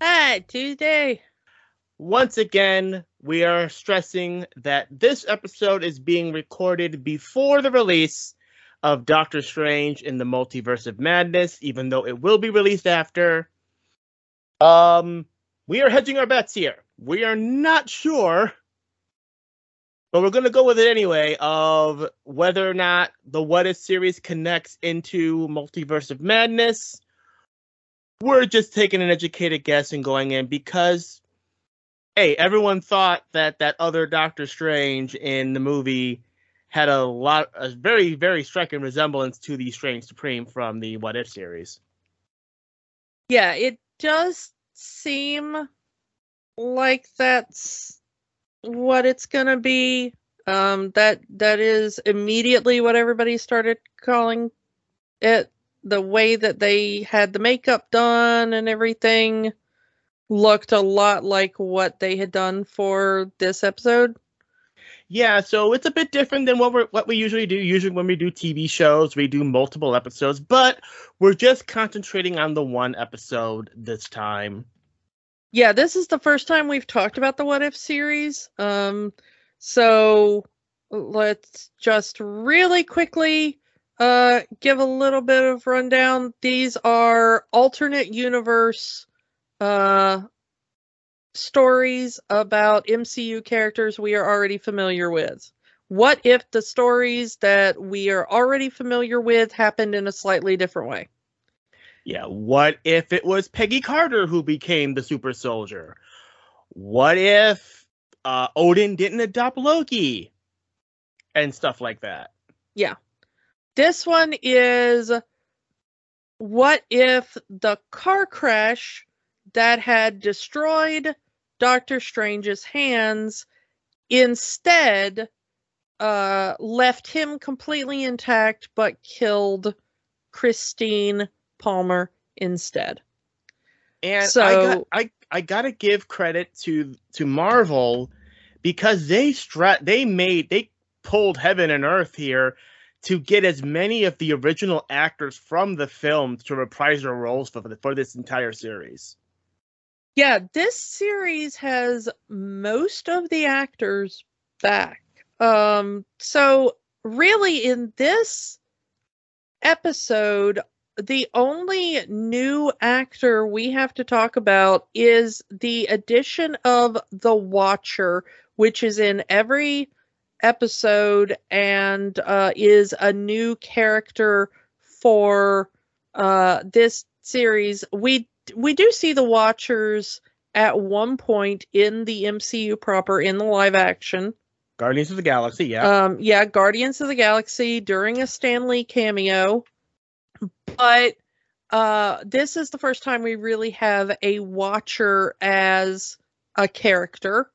Hi, Tuesday. Once again, we are stressing that this episode is being recorded before the release of Doctor Strange in the Multiverse of Madness, even though it will be released after. Um, we are hedging our bets here. We are not sure, but we're going to go with it anyway of whether or not the What If series connects into Multiverse of Madness. We're just taking an educated guess and going in because, hey, everyone thought that that other Doctor Strange in the movie had a lot, a very, very striking resemblance to the Strange Supreme from the What If series. Yeah, it does seem like that's what it's gonna be. Um, that that is immediately what everybody started calling it. The way that they had the makeup done and everything looked a lot like what they had done for this episode. Yeah, so it's a bit different than what we what we usually do. Usually when we do TV shows, we do multiple episodes, but we're just concentrating on the one episode this time. Yeah, this is the first time we've talked about the What If series. Um so let's just really quickly uh give a little bit of rundown. These are alternate universe uh stories about MCU characters we are already familiar with? What if the stories that we are already familiar with happened in a slightly different way? Yeah, what if it was Peggy Carter who became the super soldier? What if uh, Odin didn't adopt Loki? And stuff like that. Yeah. This one is what if the car crash that had destroyed Doctor Strange's hands instead uh, left him completely intact but killed Christine Palmer instead. And so, I got, I I gotta give credit to to Marvel because they stra- they made they pulled heaven and earth here to get as many of the original actors from the film to reprise their roles for for this entire series. Yeah, this series has most of the actors back. Um, so really in this episode, the only new actor we have to talk about is the addition of the Watcher, which is in every episode and uh, is a new character for uh, this series. We we do see the Watchers at one point in the MCU proper in the live action. Guardians of the Galaxy, yeah. Um, yeah, Guardians of the Galaxy during a Stan Lee cameo. But uh, this is the first time we really have a Watcher as a character.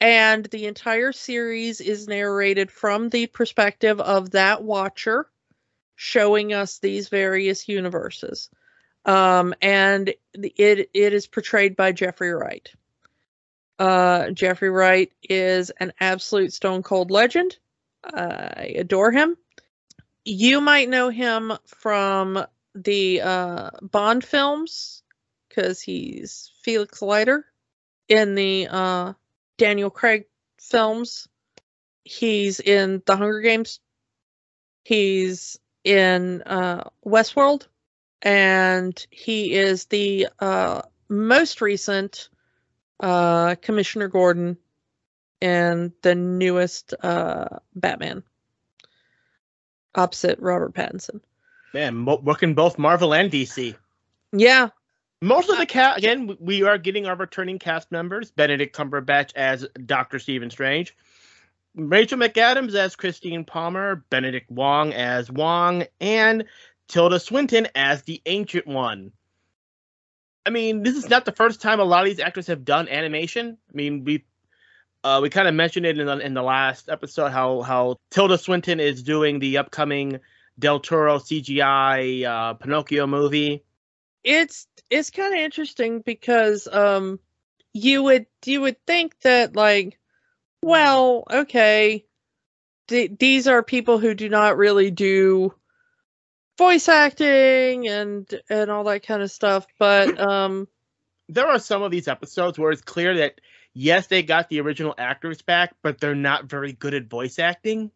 And the entire series is narrated from the perspective of that Watcher, showing us these various universes um, and it it is portrayed by Jeffrey Wright. Uh, Jeffrey Wright is an absolute stone cold legend. I adore him. You might know him from the uh, Bond films because he's Felix Leiter in the uh, Daniel Craig films. He's in The Hunger Games. He's in uh, Westworld and he is the uh, most recent uh, Commissioner Gordon in the newest uh, Batman, opposite Robert Pattinson. Man, working both Marvel and DC. Yeah. Most of the cast, again, we are getting our returning cast members Benedict Cumberbatch as Doctor Stephen Strange, Rachel McAdams as Christine Palmer, Benedict Wong as Wong, and Tilda Swinton as the Ancient One. I mean, this is not the first time a lot of these actors have done animation. I mean, we uh, we kind of mentioned it in the in the last episode how how Tilda Swinton is doing the upcoming Del Toro CGI uh, Pinocchio movie. It's it's kind of interesting because um you would you would think that like well okay th- these are people who do not really do voice acting and and all that kind of stuff but um there are some of these episodes where it's clear that yes they got the original actors back but they're not very good at voice acting.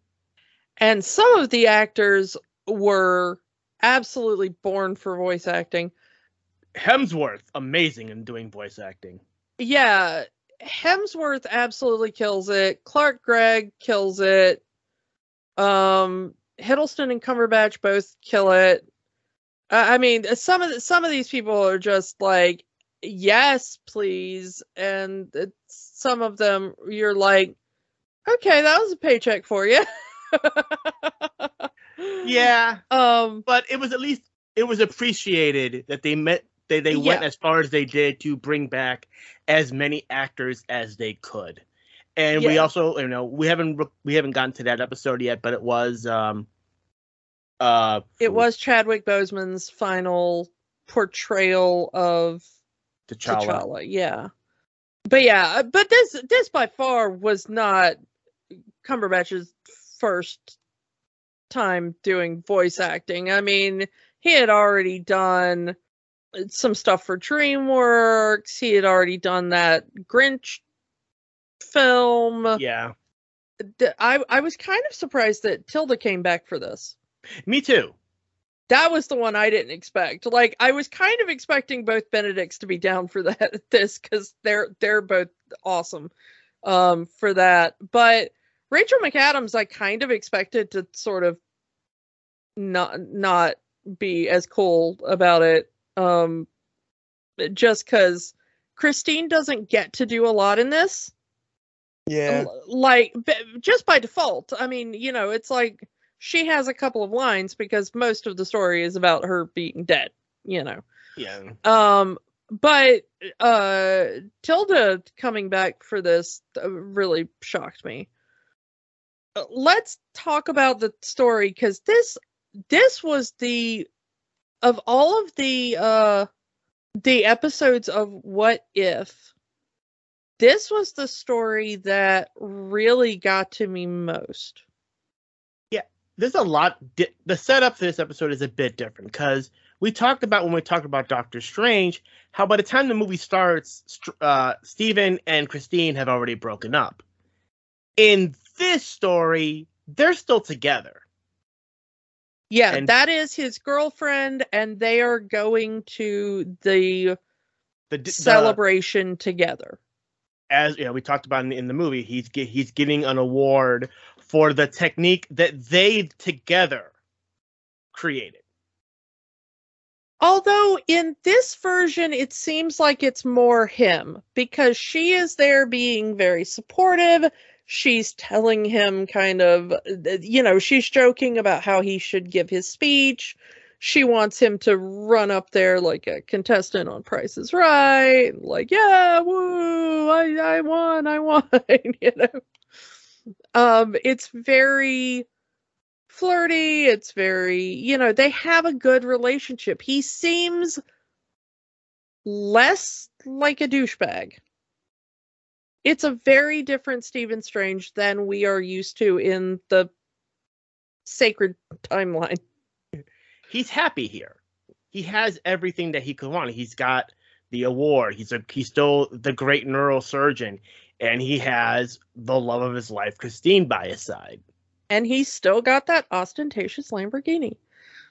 And some of the actors were absolutely born for voice acting hemsworth amazing in doing voice acting yeah hemsworth absolutely kills it clark gregg kills it um Hiddleston and Cumberbatch both kill it. Uh, I mean, some of the, some of these people are just like, yes, please, and some of them you're like, okay, that was a paycheck for you. yeah. Um, but it was at least it was appreciated that they met they they went as far as they did to bring back as many actors as they could and yeah. we also you know we haven't we haven't gotten to that episode yet but it was um uh it was chadwick boseman's final portrayal of T'Challa. T'Challa yeah but yeah uh, but this this by far was not cumberbatch's first time doing voice acting i mean he had already done some stuff for dreamworks he had already done that grinch film. Yeah. I I was kind of surprised that Tilda came back for this. Me too. That was the one I didn't expect. Like I was kind of expecting both Benedicts to be down for that this cuz they're they're both awesome um for that. But Rachel McAdams I kind of expected to sort of not not be as cool about it um just cuz Christine doesn't get to do a lot in this. Yeah. Like just by default. I mean, you know, it's like she has a couple of lines because most of the story is about her being dead, you know. Yeah. Um but uh Tilda coming back for this uh, really shocked me. Uh, let's talk about the story cuz this this was the of all of the uh the episodes of what if this was the story that really got to me most. Yeah, there's a lot. Di- the setup for this episode is a bit different because we talked about when we talked about Doctor Strange how by the time the movie starts, uh, Stephen and Christine have already broken up. In this story, they're still together. Yeah, and that is his girlfriend, and they are going to the, the, the celebration together as you know, we talked about in, in the movie, he's he's getting an award for the technique that they together created. Although in this version, it seems like it's more him because she is there being very supportive. She's telling him kind of, you know, she's joking about how he should give his speech she wants him to run up there like a contestant on Price is Right, like yeah, woo, I I won, I won, you know. Um, it's very flirty. It's very, you know, they have a good relationship. He seems less like a douchebag. It's a very different Stephen Strange than we are used to in the sacred timeline he's happy here. He has everything that he could want. He's got the award. He's a he's still the great neurosurgeon, and he has the love of his life, Christine, by his side. And he's still got that ostentatious Lamborghini,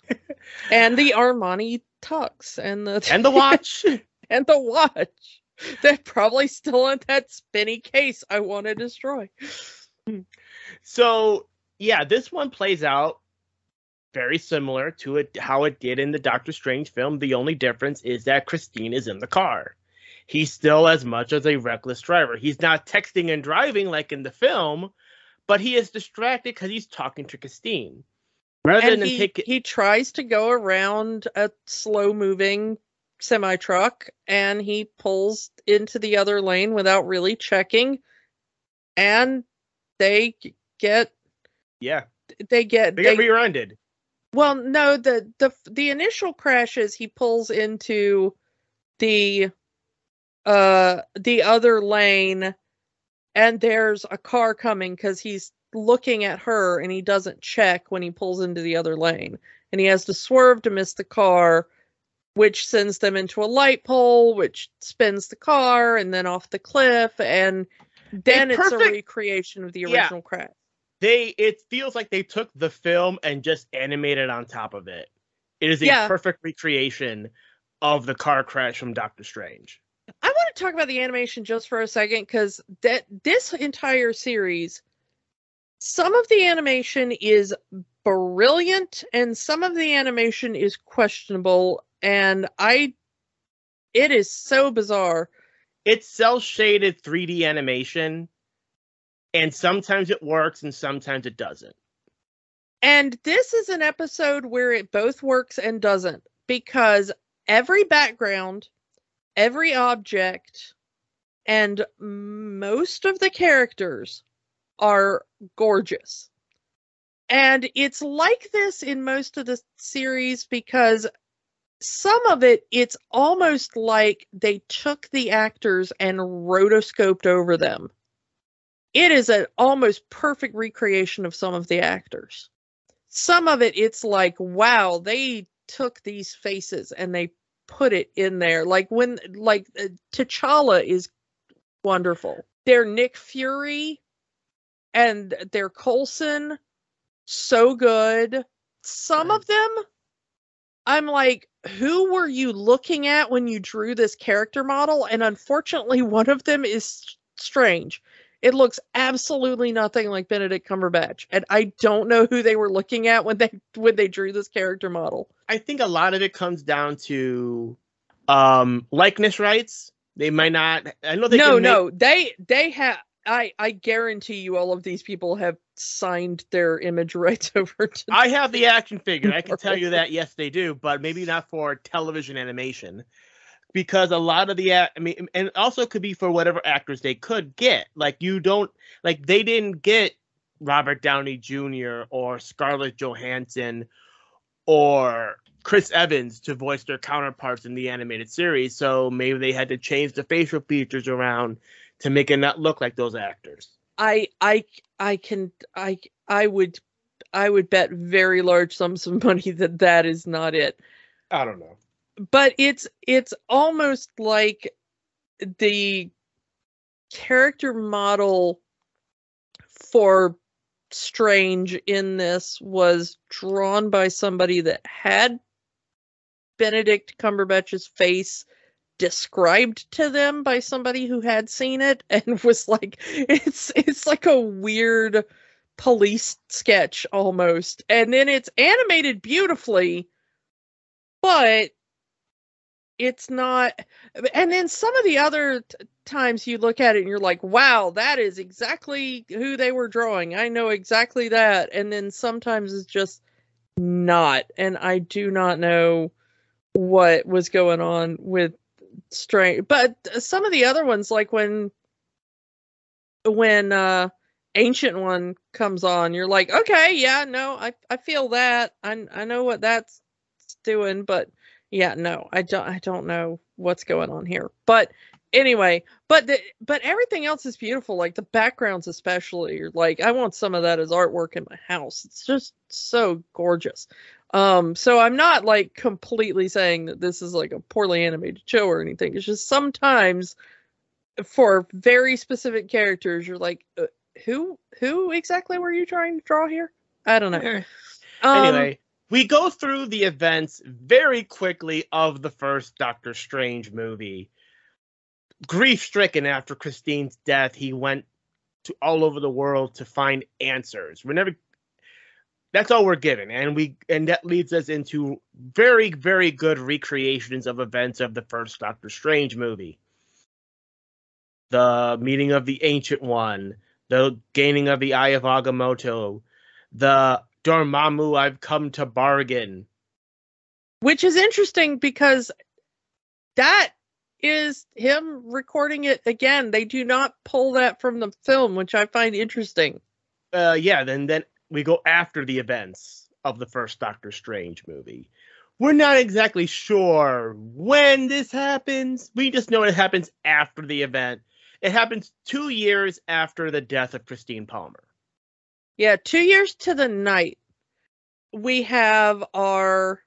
and the Armani tux, and the and the watch, and the watch. They're probably still in that spinny case I want to destroy. So yeah, this one plays out very similar to it how it did in the Doctor Strange film. The only difference is that Christine is in the car. He's still as much as a reckless driver. He's not texting and driving like in the film, but he is distracted because he's talking to Christine. Rather and than he, take it, he tries to go around a slow moving semi truck and he pulls into the other lane without really checking. And they get Yeah, they get they they, get rear-ended. well no the the the initial crash is he pulls into the uh the other lane and there's a car coming cuz he's looking at her and he doesn't check when he pulls into the other lane. And he has to swerve to miss the car which sends them into a light pole which spins the car and then off the cliff and then it's a recreation of the Yeah. original crash They it feels like they took the film and just animated on top of it. It is a Yeah. perfect recreation of the car crash from Doctor Strange. I want to talk about the animation just for a second because that this entire series, some of the animation is brilliant and some of the animation is questionable, and I, it is so bizarre. It's cel shaded 3D animation, and sometimes it works and sometimes it doesn't. And this is an episode where it both works and doesn't because every background, every object, and most of the characters are gorgeous. And it's like this in most of the series because some of it, it's almost like they took the actors and rotoscoped over them. It is an almost perfect recreation of some of the actors. Some of it it's like wow they took these faces and they put it in there. Like when like uh, T'Challa is wonderful. Their Nick Fury and their Coulson so good. Some of them I'm like who were you looking at when you drew this character model and unfortunately one of them is strange it looks absolutely nothing like Benedict Cumberbatch, and I don't know who they were looking at when they when they drew this character model. I think a lot of it comes down to um likeness rights. They might not I know they no, can make- no, they they have. I I guarantee you, all of these people have signed their image rights over to. I have the action figure. I can tell you that yes, they do, but maybe not for television animation, because a lot of the I mean, and also could be for whatever actors they could get. Like you don't like they didn't get Robert Downey Jr. or Scarlett Johansson or Chris Evans to voice their counterparts in the animated series, so maybe they had to change the facial features around to make it not look like those actors. I I I can I I would I would bet very large sums of money that that is not it. I don't know. but it's it's almost like the character model for strange in this was drawn by somebody that had benedict cumberbatch's face described to them by somebody who had seen it and was like it's it's like a weird police sketch almost. And then it's animated beautifully but it's not and then some of the other t- times you look at it and you're like wow that is exactly who they were drawing. I know exactly that. And then sometimes it's just not. And i do not know what was going on with strange but some of the other ones like when when uh ancient one comes on you're like okay yeah no i i feel that. I i know what that's doing but yeah no i don't i don't know what's going on here. But anyway but the, but everything else is beautiful like the backgrounds especially like i want some of that as artwork in my house. It's just so gorgeous. Um so i'm not like completely saying that this is like a poorly animated show or anything. It's just sometimes for very specific characters you're like uh, who who exactly were you trying to draw here? I don't know. Eh. um, anyway, we go through the events very quickly of the first Doctor Strange movie. Grief stricken after Christine's death, he went to all over the world to find answers. We're never that's all we're given. And we and that leads us into very, very good recreations of events of the first Doctor Strange movie. The meeting of the Ancient One, the gaining of the Eye of Agamotto, the Dormammu, I've come to bargain. which is interesting because that is him recording it again. They do not pull that from the film, which I find interesting. Uh, yeah, then then we go after the events of the first Doctor Strange movie. We're not exactly sure when this happens. We just know it happens after the event. It happens two years after the death of Christine Palmer. Yeah, two years to the night. We have our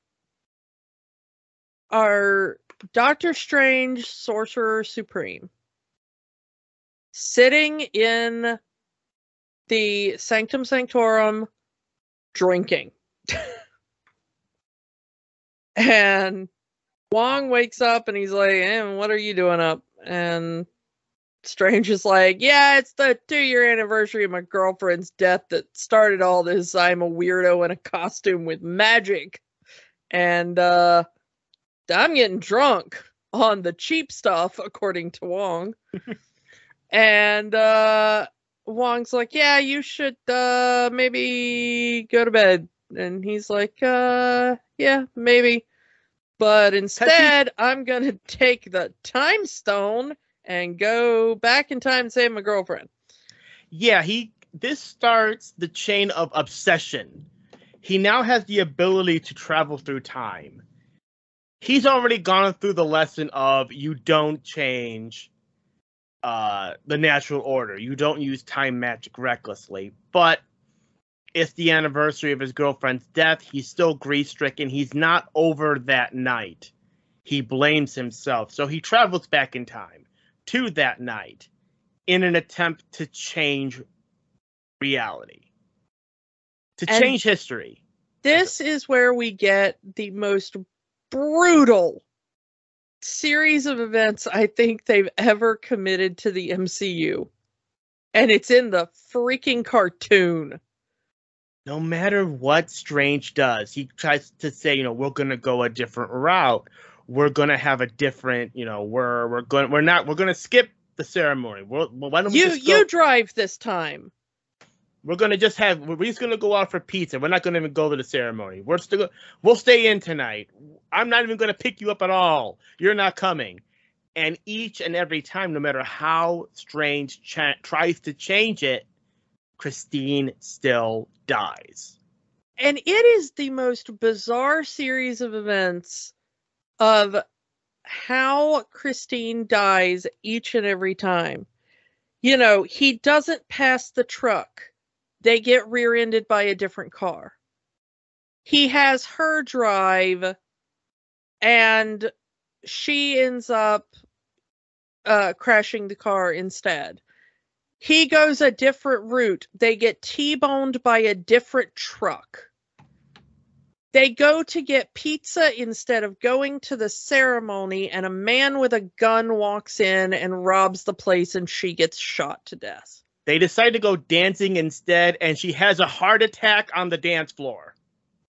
our Doctor Strange Sorcerer Supreme sitting in the Sanctum Sanctorum drinking. and Wong wakes up and he's like, eh, what are you doing up? And Strange is like, yeah, it's the two year anniversary of my girlfriend's death that started all this. I'm a weirdo in a costume with magic. And uh I'm getting drunk on the cheap stuff, according to Wong. and uh Wong's like, Yeah, you should uh maybe go to bed. And he's like, uh yeah, maybe. But instead, I'm gonna take the time stone and go back in time and save my girlfriend. Yeah, he this starts the chain of obsession. He now has the ability to travel through time. He's already gone through the lesson of you don't change uh, the natural order. You don't use time magic recklessly. But it's the anniversary of his girlfriend's death. He's still grief stricken. He's not over that night. He blames himself. So he travels back in time to that night in an attempt to change reality, to And change history. This is where we get the most brutal series of events I think they've ever committed to the MCU. And it's in the freaking cartoon. no matter what Strange does, he tries to say, you know, we're gonna go a different route. We're gonna have a different, you know, we're we're going we're not we're gonna skip the ceremony. We're, well, why don't we You just go, you drive this time. We're gonna just have we're just gonna go out for pizza. We're not gonna even go to the ceremony. We're still we'll stay in tonight. I'm not even gonna pick you up at all. You're not coming. And each and every time, no matter how Strange cha- tries to change it, Christine still dies. and it is the most bizarre series of events of how Christine dies each and every time. You know, he doesn't pass the truck. They get rear-ended by a different car. He has her drive and she ends up uh crashing the car instead. He goes a different route. They get T-boned by a different truck. They go to get pizza instead of going to the ceremony, and a man with a gun walks in and robs the place, and she gets shot to death. They decide to go dancing instead, and she has a heart attack on the dance floor.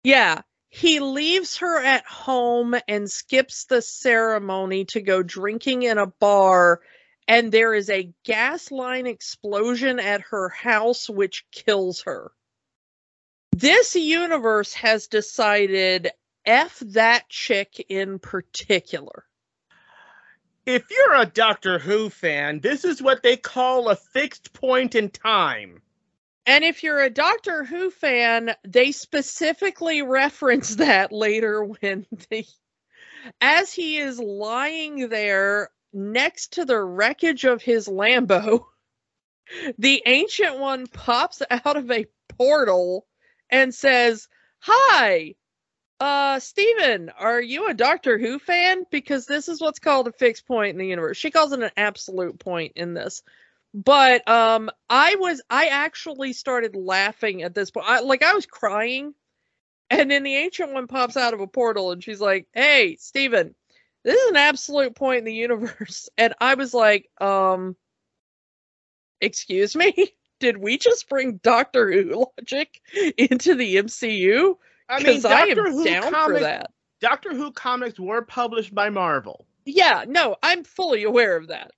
Yeah, he leaves her at home and skips the ceremony to go drinking in a bar, and there is a gas line explosion at her house, which kills her. This universe has decided F that chick in particular. If you're a Doctor Who fan, this is what they call a fixed point in time. And if you're a Doctor Who fan, they specifically reference that later when they, as he is lying there next to the wreckage of his Lambo, the Ancient One pops out of a portal and says, Hi, uh, Steven, are you a Doctor Who fan? Because this is what's called a fixed point in the universe. She calls it an absolute point in this. But um i was i actually started laughing at this point. I, like i was crying. And then the ancient one pops out of a portal and she's like hey steven this is an absolute point in the universe. And i was like um excuse me? Did we just bring doctor who logic into the mcu I mean, because i, Doctor am Who down for comics, that Doctor Who comics were published by Marvel. Yeah, no, I'm fully aware of that.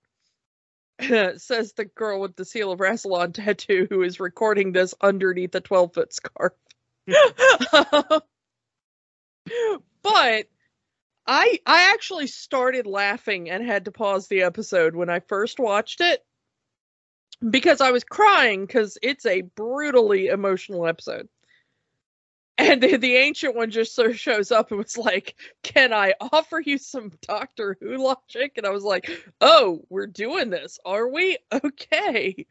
Says the girl with the seal of Rassilon tattoo who is recording this underneath a 12 foot scarf. but I I actually started laughing and had to pause the episode when I first watched it because I was crying because it's a brutally emotional episode. And the, the ancient one just sort of shows up and was like, Can I offer you some Doctor Who logic? And I was like, Oh, we're doing this, are we? Okay.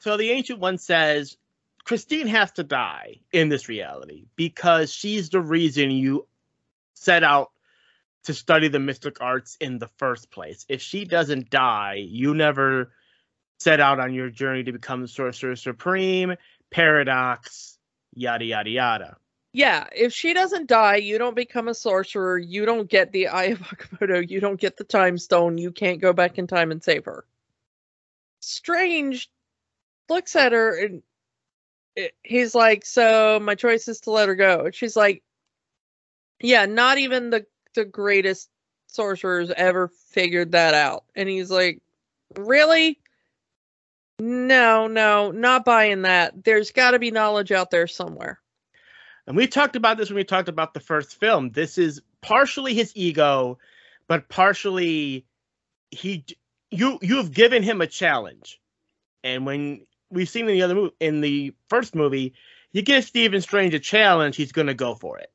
So the ancient one says Christine has to die in this reality because she's the reason you set out to study the mystic arts in the first place. If she doesn't die, you never set out on your journey to become Sorcerer Supreme, Paradox, yada yada yada. Yeah, if she doesn't die, you don't become a sorcerer, you don't get the Eye of Agamotto, you don't get the time stone, you can't go back in time and save her. Strange looks at her and he's like, "So my choice is to let her go." And she's like, "Yeah, not even the the greatest sorcerers ever figured that out." And he's like, "Really?" No, no, not buying that. There's got to be knowledge out there somewhere. And we talked about this when we talked about the first film. This is partially his ego, but partially he you you've given him a challenge. And when we've seen in the other movie, in the first movie, you give Stephen Strange a challenge, he's going to go for it.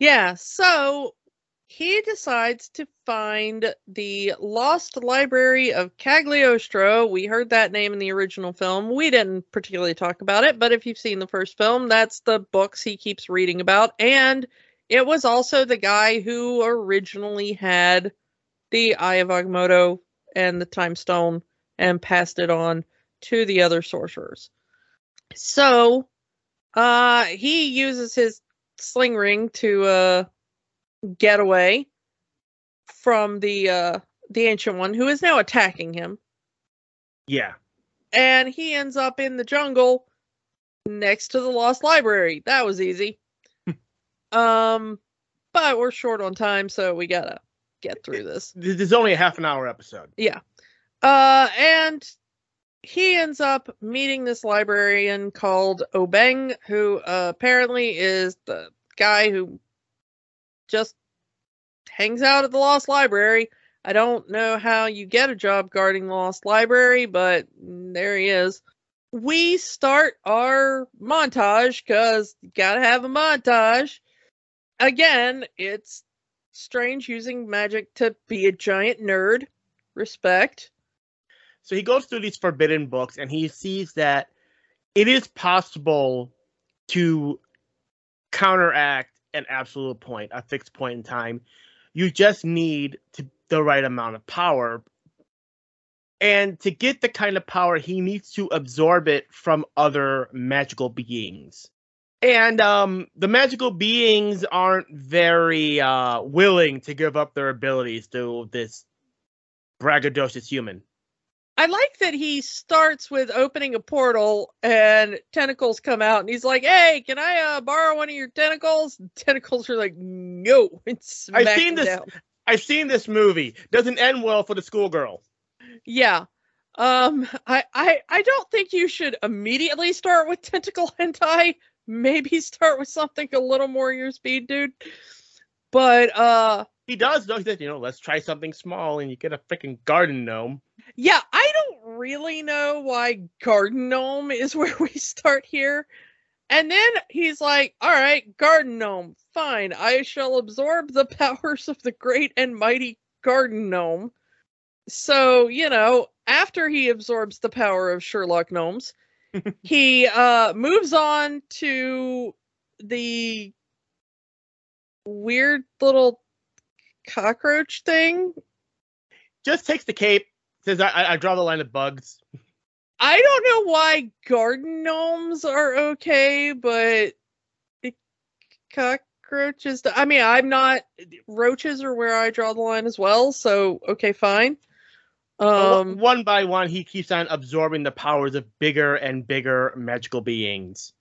Yeah, so he decides to find the lost library of Cagliostro. We heard that name in the original film. We didn't particularly talk about it, but if you've seen the first film, that's the books he keeps reading about. And it was also the guy who originally had the Eye of Agamotto and the Time Stone and passed it on to the other sorcerers. So uh he uses his sling ring to uh get away from the uh the ancient one who is now attacking him. Yeah. and he ends up in the jungle next to the lost library. That was easy. Um but we're short on time so we gotta get through this. This is only a half an hour episode. yeah. Uh and he ends up meeting this librarian called O'Bengh who uh, apparently is the guy who just hangs out at the lost library. I don't know how you get a job guarding the lost library but there he is. We start our montage because you gotta have a montage. Again it's strange using magic to be a giant nerd. Respect. So he goes through these forbidden books and he sees that it is possible to counteract an absolute point, a fixed point in time. You just need to, the right amount of power. And to get the kind of power, he needs to absorb it from other magical beings. And um, the magical beings aren't very uh, willing to give up their abilities to this braggadocious human. I like that he starts with opening a portal and tentacles come out and he's like, "Hey, can I uh, borrow one of your tentacles?" Tentacles are like, "No." It's I've seen this- I've seen this movie. Doesn't end well for the schoolgirl. Yeah. Um I I I don't think you should immediately start with tentacle hentai. Maybe start with something a little more your speed, dude. But uh He does though. He says, you know, let's try something small, and you get a freaking garden gnome. Yeah, I don't really know why Garden Gnome is where we start here. And then he's like, All right, Garden Gnome, fine. I shall absorb the powers of the great and mighty Garden Gnome. So, you know, after he absorbs the power of Sherlock Gnomes, he uh moves on to the weird little cockroach thing Just takes the cape. Says, I, I, draw the line of bugs. I don't know why garden gnomes are okay, but cockroaches. I mean, I'm not. Roaches are where I draw the line as well. So okay, fine. Um, one by one, he keeps on absorbing the powers of bigger and bigger magical beings.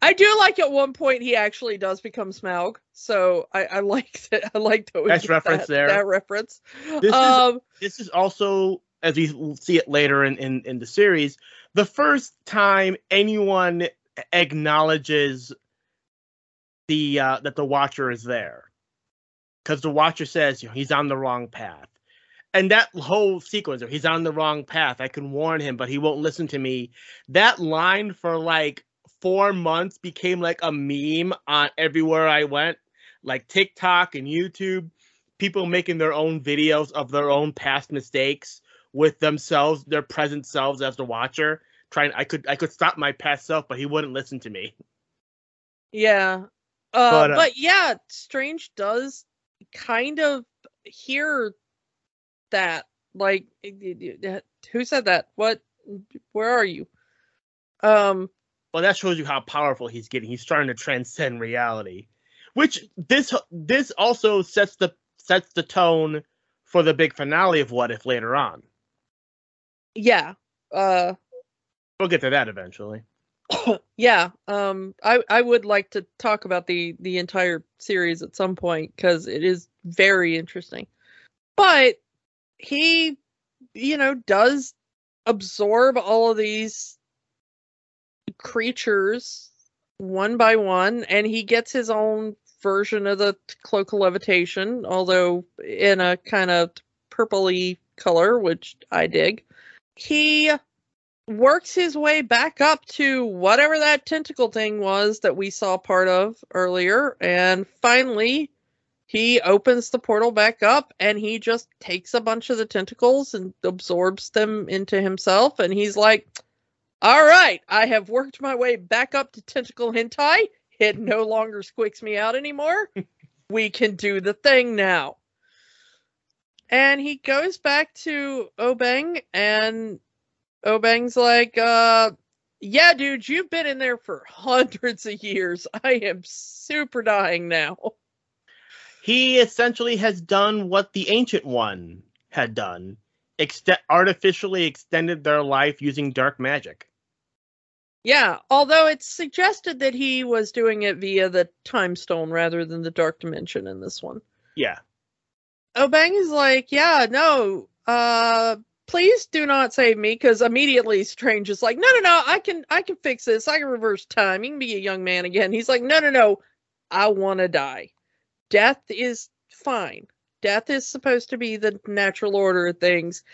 I do like at one point he actually does become Smaug. So I, I like that. I like that. Nice reference that, there. That reference. This is um, this is also, as we see it later in, in, in the series, the first time anyone acknowledges the uh, that the Watcher is there, because the Watcher says you know, he's on the wrong path, and that whole sequence he's on the wrong path. I can warn him, but he won't listen to me. That line for like four months became like a meme on everywhere I went, like TikTok and YouTube. People making their own videos of their own past mistakes with themselves, their present selves as the Watcher. Trying, I could, I could stop my past self, but he wouldn't listen to me. Yeah. Uh, But, uh, but yeah, Strange does kind of hear that. Like, who said that? What? Where are you? Um. Well, that shows you how powerful he's getting. He's starting to transcend reality, which this this also sets the sets the tone for the big finale of What If later on. Yeah. Uh. We'll get to that eventually. yeah. Um. I I would like to talk about the the entire series at some point because it is very interesting. But he, you know, does absorb all of these creatures one by one, and he gets his own version of the cloak of levitation, although in a kind of purpley color, which I dig. He works his way back up to whatever that tentacle thing was that we saw part of earlier, and finally he opens the portal back up and he just takes a bunch of the tentacles and absorbs them into himself and he's like all right i have worked my way back up to tentacle hentai. It no longer squicks me out anymore. We can do the thing now. And he goes back to O'Bengh and O'Bengh's like uh yeah dude you've been in there for hundreds of years. I am super dying now. He essentially has done what the Ancient One had done, ext- artificially extended their life using dark magic. Yeah, although it's suggested that he was doing it via the time stone rather than the dark dimension in this one. Yeah, O'Bengh is like, yeah, no, uh, please do not save me, because immediately Strange is like, no, no, no, I can, I can fix this. I can reverse time. You can be a young man again. He's like, no, no, no, I want to die. Death is fine. Death is supposed to be the natural order of things.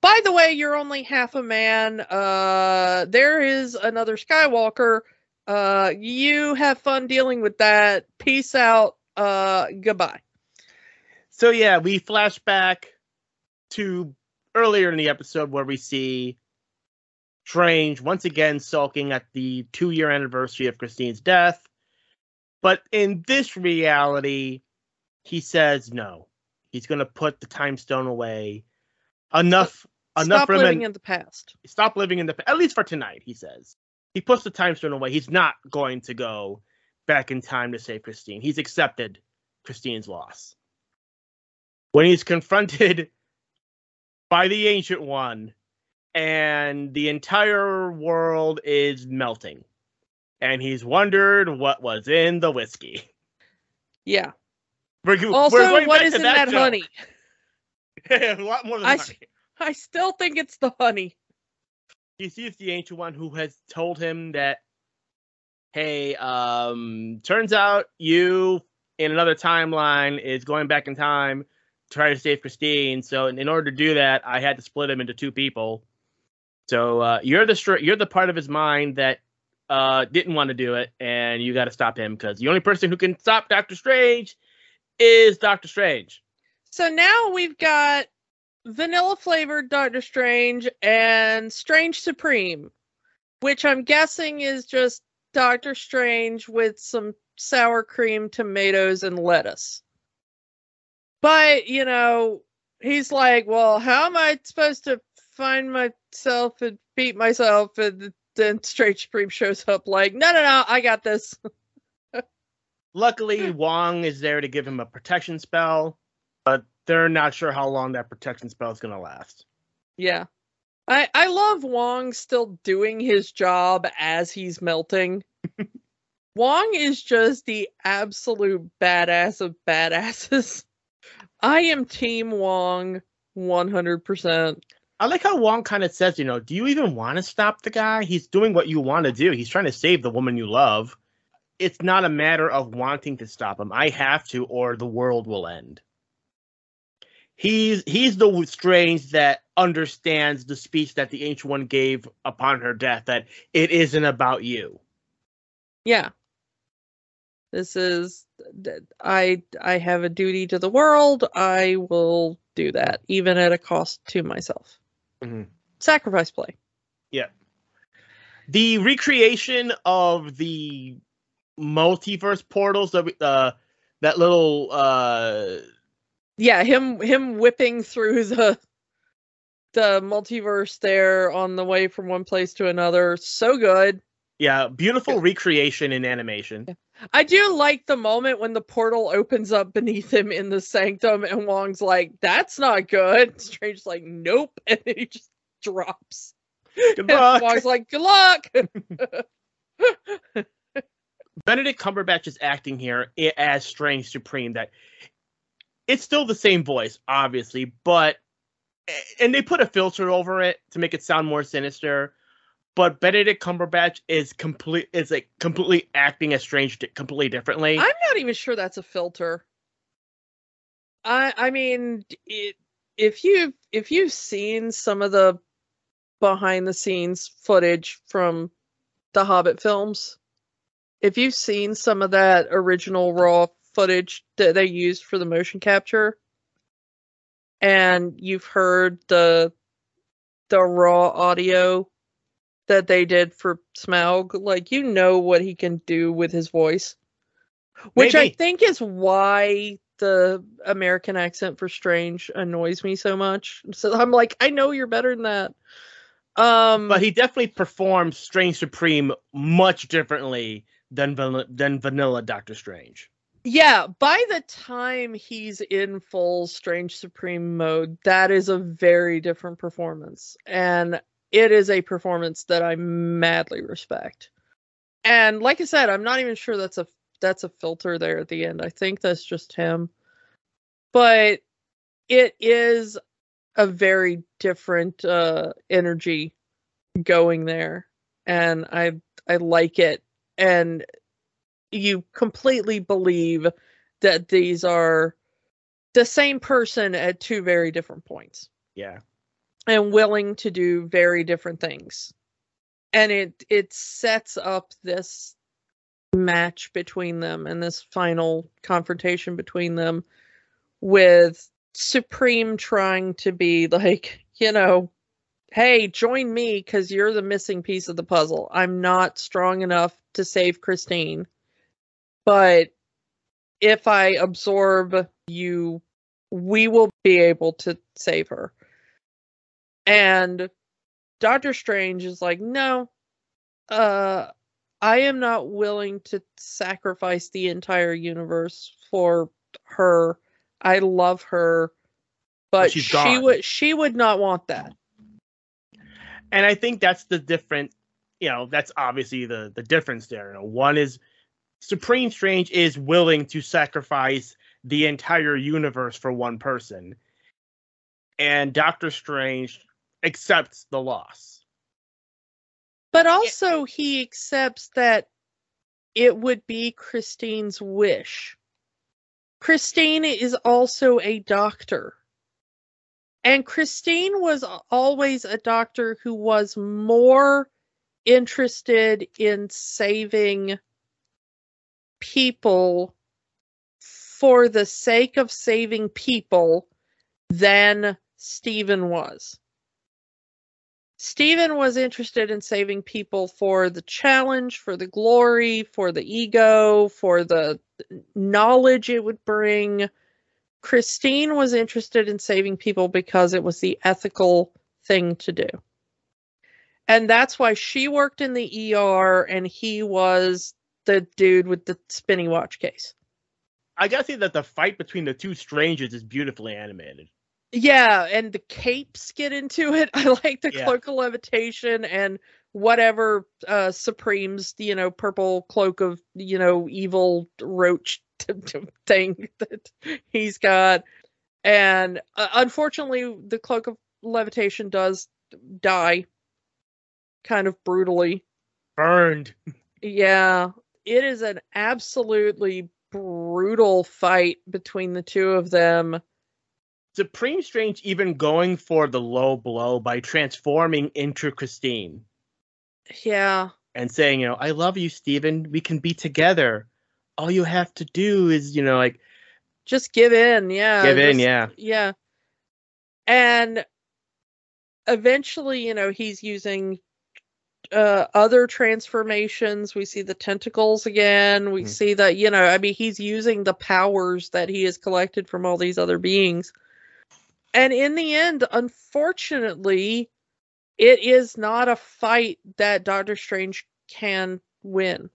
By the way, you're only half a man. Uh, there is another Skywalker. Uh, you have fun dealing with that. Peace out. Uh, goodbye. So yeah, we flash back to earlier in the episode where we see Strange once again sulking at the two year anniversary of Christine's death. But in this reality, he says no. He's gonna put the time stone away. Enough enough Stop for him living in the past. stop living in the past. at least for tonight, he says. He puts the time stone away. He's not going to go back in time to save Christine. He's accepted Christine's loss. When he's confronted by the ancient one and the entire world is melting and he's wondered what was in the whiskey. Yeah. We're, we're Also, going what is in that, joke. honey? a lot more than I honey. I still think it's the honey. he sees the ancient one who has told him that hey um turns out you in another timeline is going back in time to try to save christine so in, in order to do that i had to split him into two people so uh you're the you're the part of his mind that uh didn't want to do it and you got to stop him because the only person who can stop doctor strange is doctor strange So now we've got vanilla flavored Doctor Strange and Strange Supreme, which I'm guessing is just Doctor Strange with some sour cream, tomatoes, and lettuce. But, you know, he's like, well, how am I supposed to find myself and beat myself? And then Strange Supreme shows up like, no, no, no, I got this. Luckily, Wong is there to give him a protection spell, but they're not sure how long that protection spell is going to last. Yeah. I I love Wong still doing his job as he's melting. Wong is just the absolute badass of badasses. I am team Wong 100%. I like how Wong kind of says, you know, do you even want to stop the guy? He's doing what you want to do. He's trying to save the woman you love. it's not a matter of wanting to stop him. I have to, or the world will end. He's he's the strange that understands the speech that the ancient one gave upon her death that it isn't about you. Yeah. This is I I have a duty to the world. I will do that even at a cost to myself. Mm-hmm. Sacrifice play. Yeah. The recreation of the multiverse portals, the uh, that little uh yeah, him him whipping through the the multiverse there on the way from one place to another. So good. Yeah, beautiful recreation in animation. I do like the moment when the portal opens up beneath him in the sanctum and Wong's like, that's not good. Strange's like, nope. And he just drops. Good luck. Wong's like, good luck. Benedict Cumberbatch is acting here as Strange Supreme. That it's still the same voice, obviously, but and they put a filter over it to make it sound more sinister but Benedict Cumberbatch is complete is like completely acting as Strange completely differently. I'm not even sure that's a filter. I I mean, it, if you if you've seen some of the behind the scenes footage from the Hobbit films, if you've seen some of that original raw footage that they used for the motion capture, and you've heard the the raw audio that they did for Smaug, like you know what he can do with his voice. Which Maybe. I think is why the American accent for Strange annoys me so much. So I'm like, I know you're better than that. Um But he definitely performs Strange Supreme much differently than than vanilla Doctor Strange. Yeah, by the time he's in full Strange Supreme mode, that is a very different performance. And it is a performance that I madly respect. And like I said, I'm not even sure that's a that's a filter there at the end. I think that's just him. But it is a very different uh energy going there and I I like it and you completely believe that these are the same person at two very different points. Yeah and willing to do very different things. And it it sets up this match between them and this final confrontation between them with Supreme trying to be like, you know, hey, join me because you're the missing piece of the puzzle. I'm not strong enough to save Christine. But if I absorb you, we will be able to save her. And Doctor Strange is like, no, uh, I am not willing to sacrifice the entire universe for her. I love her, but she would she would not want that. And I think that's the different, you know, that's obviously the the difference there. You know, one is Supreme Strange is willing to sacrifice the entire universe for one person. And Doctor Strange accepts the loss. But also, it, he accepts that it would be Christine's wish. Christine is also a doctor. And Christine was always a doctor who was more interested in saving people for the sake of saving people than Stephen was. Stephen was interested in saving people for the challenge, for the glory, for the ego, for the knowledge it would bring. Christine was interested in saving people because it was the ethical thing to do. And that's why she worked in the ER and he was the dude with the spinning watch case. I gotta say that the fight between the two strangers is beautifully animated. Yeah, and the capes get into it. I like the yeah. cloak of levitation and whatever uh Supreme's, you know, purple cloak of, you know, evil roach thing that he's got. And uh, unfortunately, the cloak of levitation does die kind of brutally. Burned. Yeah. It is an absolutely brutal fight between the two of them. Supreme Strange even going for the low blow by transforming into Christine Yeah. and saying, you know, I love you, Stephen. We can be together. All you have to do is, you know, like Just give in. Yeah. give in, yeah. Yeah. And eventually, you know, he's using uh other transformations. We see the tentacles again. We Mhm. see that, you know, I mean, he's using the powers that he has collected from all these other beings. And in the end, unfortunately, it is not a fight that Doctor Strange can win.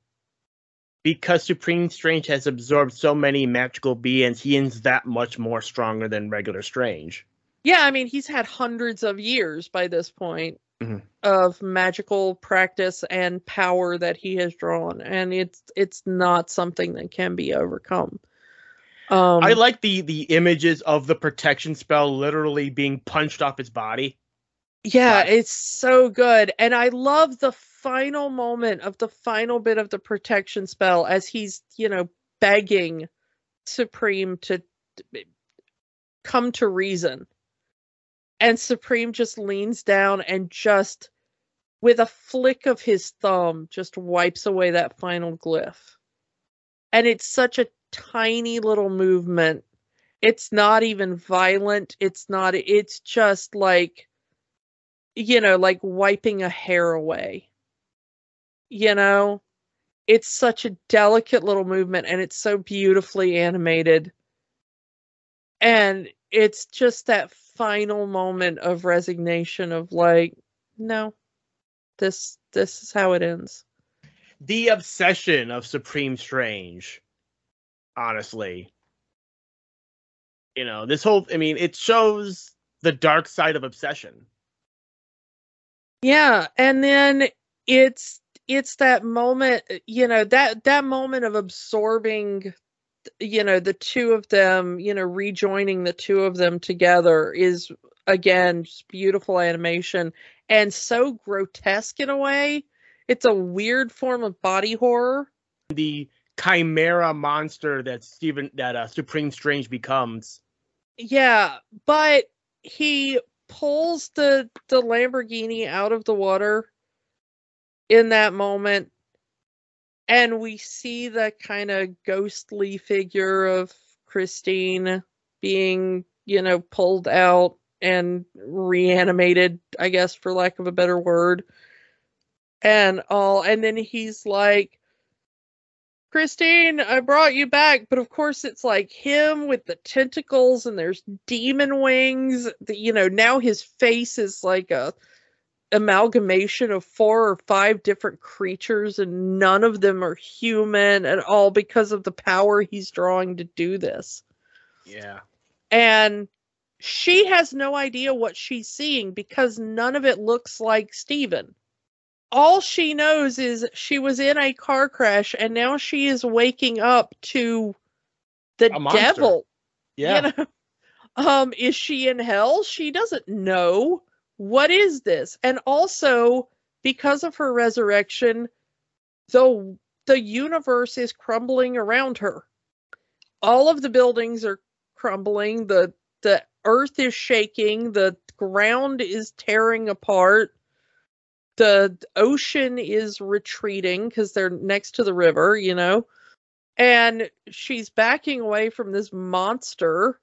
Because Supreme Strange has absorbed so many magical beings, he is that much more stronger than regular Strange. Yeah, I mean, he's had hundreds of years by this point Mhm. of magical practice and power that he has drawn, and it's it's not something that can be overcome. Um, I like the the images of the protection spell literally being punched off his body. yeah, it's so good, and I love the final moment of the final bit of the protection spell as he's you know begging Supreme to come to reason. And Supreme just leans down and just, with a flick of his thumb, just wipes away that final glyph. And it's such a tiny little movement. It's not even violent. It's not, it's just like, you know, like wiping a hair away. You know? It's such a delicate little movement and it's so beautifully animated and it's just that final moment of resignation of like no this this is how it ends The obsession of Supreme Strange, honestly. You know, this whole I mean, it shows the dark side of obsession. yeah and then it's it's that moment you know that that moment of absorbing you know the two of them you know rejoining the two of them together is again just beautiful animation and so grotesque in a way. It's a weird form of body horror. The chimera monster that Stephen that uh, Supreme Strange becomes. Yeah, but he pulls the the Lamborghini out of the water in that moment and we see the kind of ghostly figure of Christine being, you know, pulled out and reanimated, I guess for lack of a better word. And all and then he's like Christine, I brought you back, but of course it's like him with the tentacles and there's demon wings. The, you know, now his face is like a amalgamation of four or five different creatures and none of them are human at all because of the power he's drawing to do this. Yeah. And she has no idea what she's seeing because none of it looks like Stephen. All she knows is she was in a car crash and now she is waking up to the devil. Yeah. You know? Um, is she in hell? She doesn't know. What is this? And also, because of her resurrection, the the universe is crumbling around her. All of the buildings are crumbling. The the earth is shaking. The ground is tearing apart. The ocean is retreating because they're next to the river, you know. And she's backing away from this monster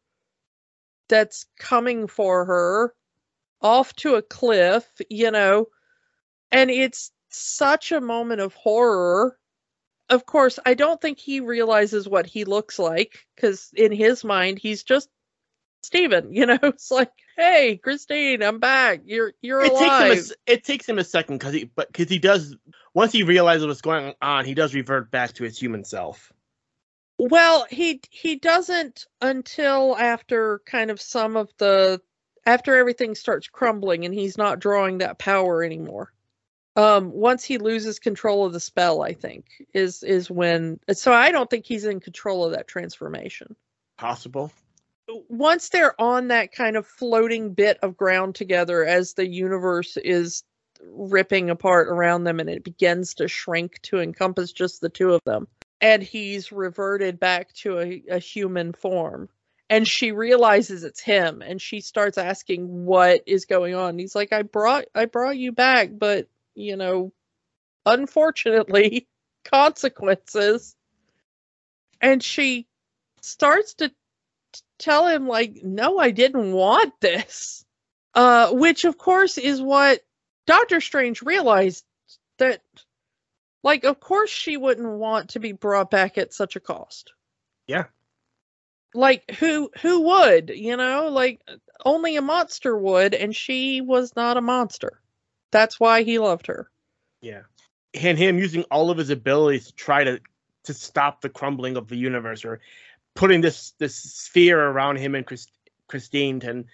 that's coming for her off to a cliff, you know. And it's such a moment of horror. Of course, I don't think he realizes what he looks like because in his mind, he's just Stephen, you know. It's like, hey, Christine, I'm back. You're you're It takes him a, alive. it takes him a second because he but because he does once he realizes what's going on, he does revert back to his human self. Well, he he doesn't until after kind of some of the after everything starts crumbling and he's not drawing that power anymore. Um once he loses control of the spell, I think, is is when so I don't think he's in control of that transformation. Possible. Once they're on that kind of floating bit of ground together as the universe is ripping apart around them and it begins to shrink to encompass just the two of them. And he's reverted back to a, a human form. And she realizes it's him and she starts asking what is going on. He's like, I brought I brought you back, but you know, unfortunately, consequences. And she starts to tell him like no i didn't want this uh which of course is what doctor strange realized that like of course she wouldn't want to be brought back at such a cost Yeah. Like who who would you know like only a monster would and she was not a monster that's why he loved her Yeah. And him using all of his abilities to try to to stop the crumbling of the universe or putting this this sphere around him and Chris, Christine to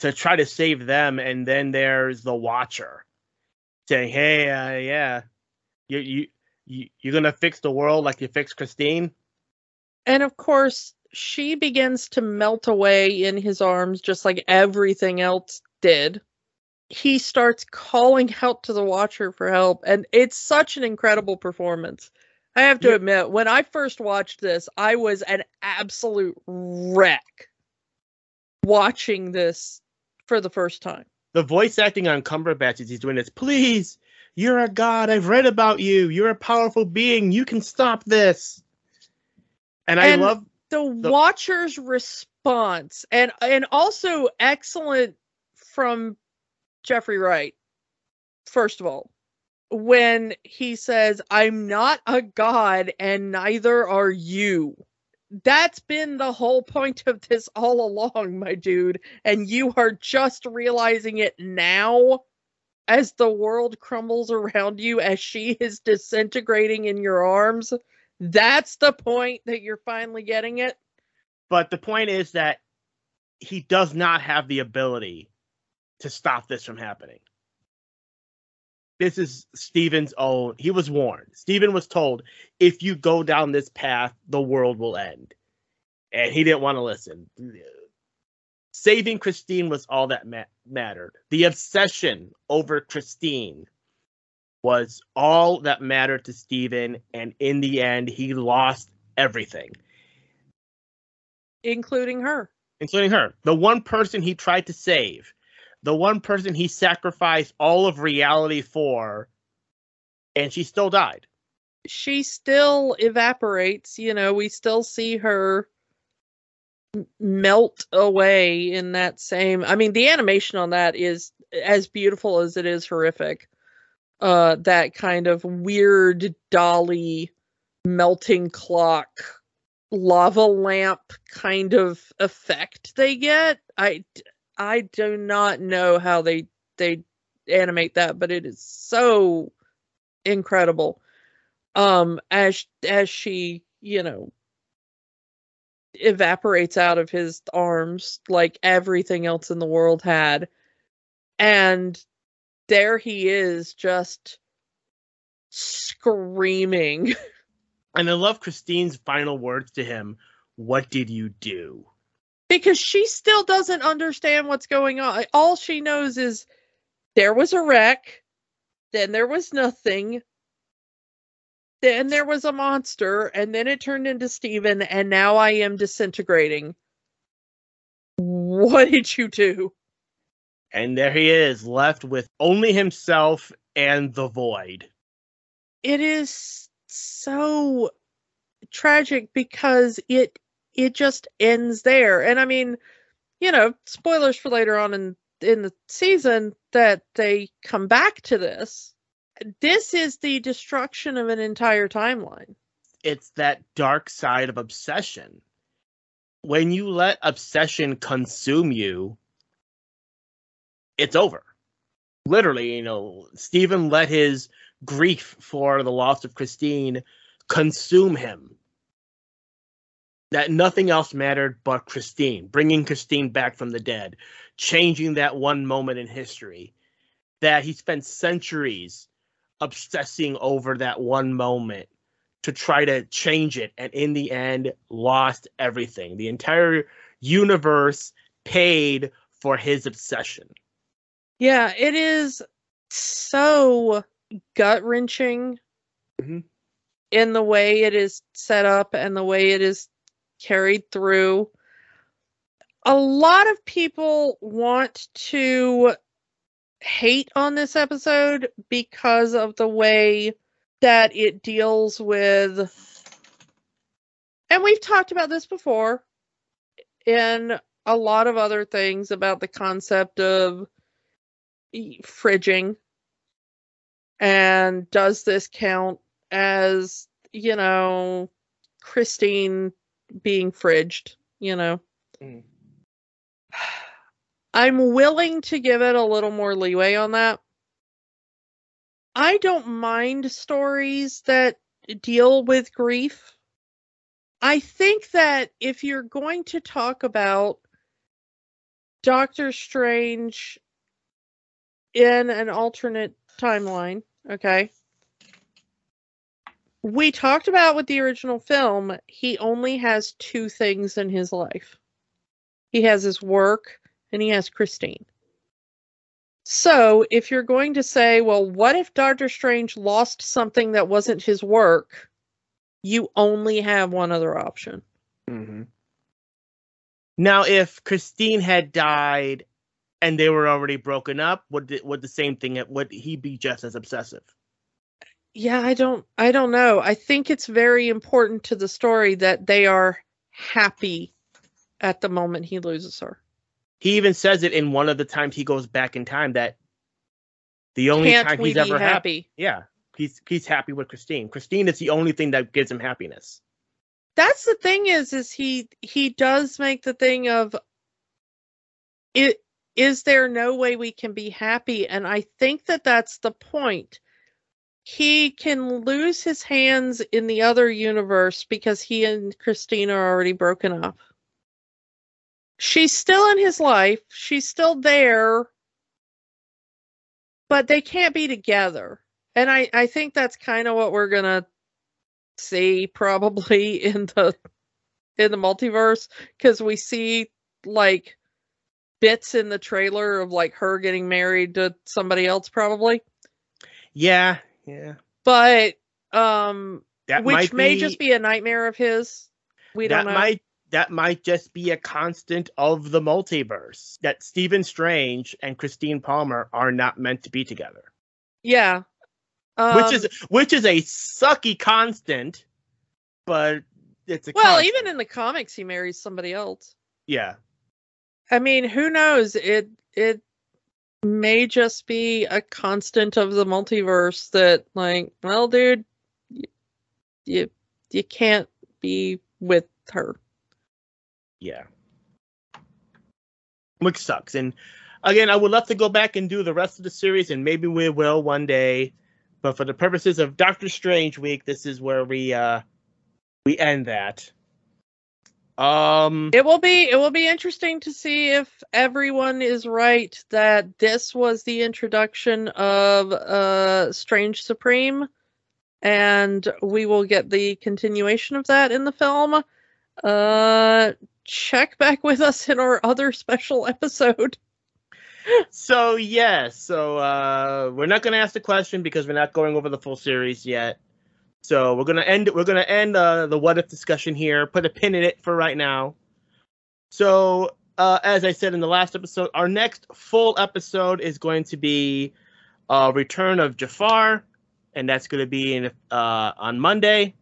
to try to save them and then there's the watcher saying, "Hey, uh, yeah. You you you you're going to fix the world like you fixed Christine?" And of course, she begins to melt away in his arms just like everything else did. He starts calling out to the Watcher for help, and it's such an incredible performance. I have to Yeah. admit, when I first watched this, I was an absolute wreck watching this for the first time. The voice acting on Cumberbatch as he's doing this, "Please, you're a god. I've read about you. You're a powerful being. You can stop this." And I love the, The- watcher's response and and also excellent from Jeffrey Wright first of all. When he says i'm not a god and neither are you. That's been the whole point of this all along my dude and you are just realizing it now as the world crumbles around you as she is disintegrating in your arms that's the point that you're finally getting it But the point is that he does not have the ability to stop this from happening. This is Stephen's own. He was warned. Stephen was told, if you go down this path, the world will end. And he didn't want to listen. Saving Christine was all that ma- mattered. The obsession over Christine was all that mattered to Stephen. And in the end, he lost everything including her. including her, the one person he tried to save, the one person he sacrificed all of reality for, and she still died. She still evaporates, you know, we still see her melt away in that same I mean the animation on that is as beautiful as it is horrific. Uh that kind of weird Dali melting clock lava lamp kind of effect they get. I I do not know how they they animate that, but it is so incredible. Um, as as she, you know, evaporates out of his arms like everything else in the world had, and there he is, just screaming. And I love Christine's final words to him What did you do? because she still doesn't understand what's going on. All she knows is there was a wreck, then there was nothing, then there was a monster, and then it turned into Stephen, and now I am disintegrating. What did you do? And there he is, left with only himself and the void. It is so tragic because it it just ends there. And I mean, you know, spoilers for later on in in the season that they come back to this. This is the destruction of an entire timeline. It's that dark side of obsession. When you let obsession consume you, it's over. Literally, you know, Stephen let his grief for the loss of Christine consume him. That nothing else mattered but Christine, bringing Christine back from the dead, changing that one moment in history. That he spent centuries obsessing over that one moment to try to change it, and in the end, lost everything. The entire universe paid for his obsession. Yeah, it is so gut wrenching Mhm. in the way it is set up and the way it is carried through. A lot of people want to hate on this episode because of the way that it deals with and we've talked about this before in a lot of other things about the concept of fridging and does this count as you know christine being fridged you know? Mm. i'm willing to give it a little more leeway on that. I don't mind stories that deal with grief. I think that if you're going to talk about doctor strange in an alternate timeline okay? We talked about with the original film he only has two things in his life. He has his work and he has christine. So if you're going to say well what if doctor strange lost something that wasn't his work? You only have one other option. Mhm. Now, if Christine had died and they were already broken up, would it, would the same thing? Would he be just as obsessive? yeah i don't i don't know i think it's very important to the story that they are happy at the moment he loses her He even says it in one of the times he goes back in time that the only can't time he's ever happy. happy Yeah, he's he's happy with Christine. Christine is the only thing that gives him happiness. that's the thing is is he he does make the thing of it is there no way we can be happy? And i think that that's the point. He can lose his hands in the other universe because he and christine are already broken up. She's still in his life. She's still there. But they can't be together. And i i think that's kind of what we're gonna see probably in the in the multiverse because we see like bits in the trailer of like her getting married to somebody else probably Yeah, yeah. But um That which may be, just be a nightmare of his we that don't know might that might just be a constant of the multiverse. That Stephen Strange and Christine Palmer are not meant to be together. yeah um, which is which is a sucky constant, but it's a well constant. even in the comics he marries somebody else yeah. I mean who knows it it may just be a constant of the multiverse that like well dude you you, you can't be with her Yeah. Which sucks. And again, I would love to go back and do the rest of the series, and maybe we will one day. But for the purposes of Doctor Strange week, this is where we uh we end that. Um It will be it will be interesting to see if everyone is right that this was the introduction of uh Strange Supreme and we will get the continuation of that in the film. Uh check back with us in our other special episode. so yeah, so uh we're not gonna ask the question because we're not going over the full series yet. So we're gonna end we're gonna end uh, the what if discussion here, put a pin in it for right now. So uh as I said in the last episode, our next full episode is going to be uh Return of Jafar, and that's gonna be in uh on Monday.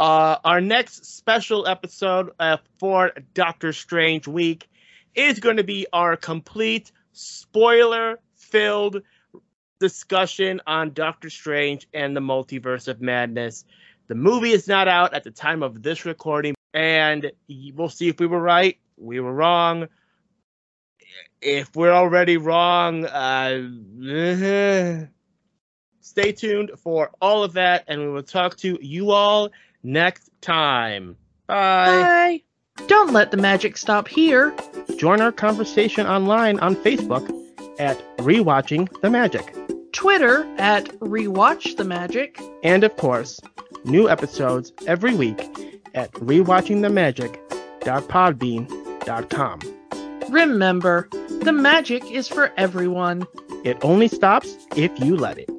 Uh our next special episode uh, for Doctor Strange week is going to be our complete spoiler filled discussion on Doctor Strange and the Multiverse of Madness. The movie is not out at the time of this recording, and we'll see if we were right. We were wrong. If we're already wrong, uh, stay tuned for all of that, and we will talk to you all next time. Bye. Bye. Don't let the magic stop here. Join our conversation online on Facebook at Rewatching the Magic. Twitter at Rewatch the Magic. And of course, new episodes every week at rewatchingthemagic.podbean.com. Remember, the magic is for everyone. It only stops if you let it.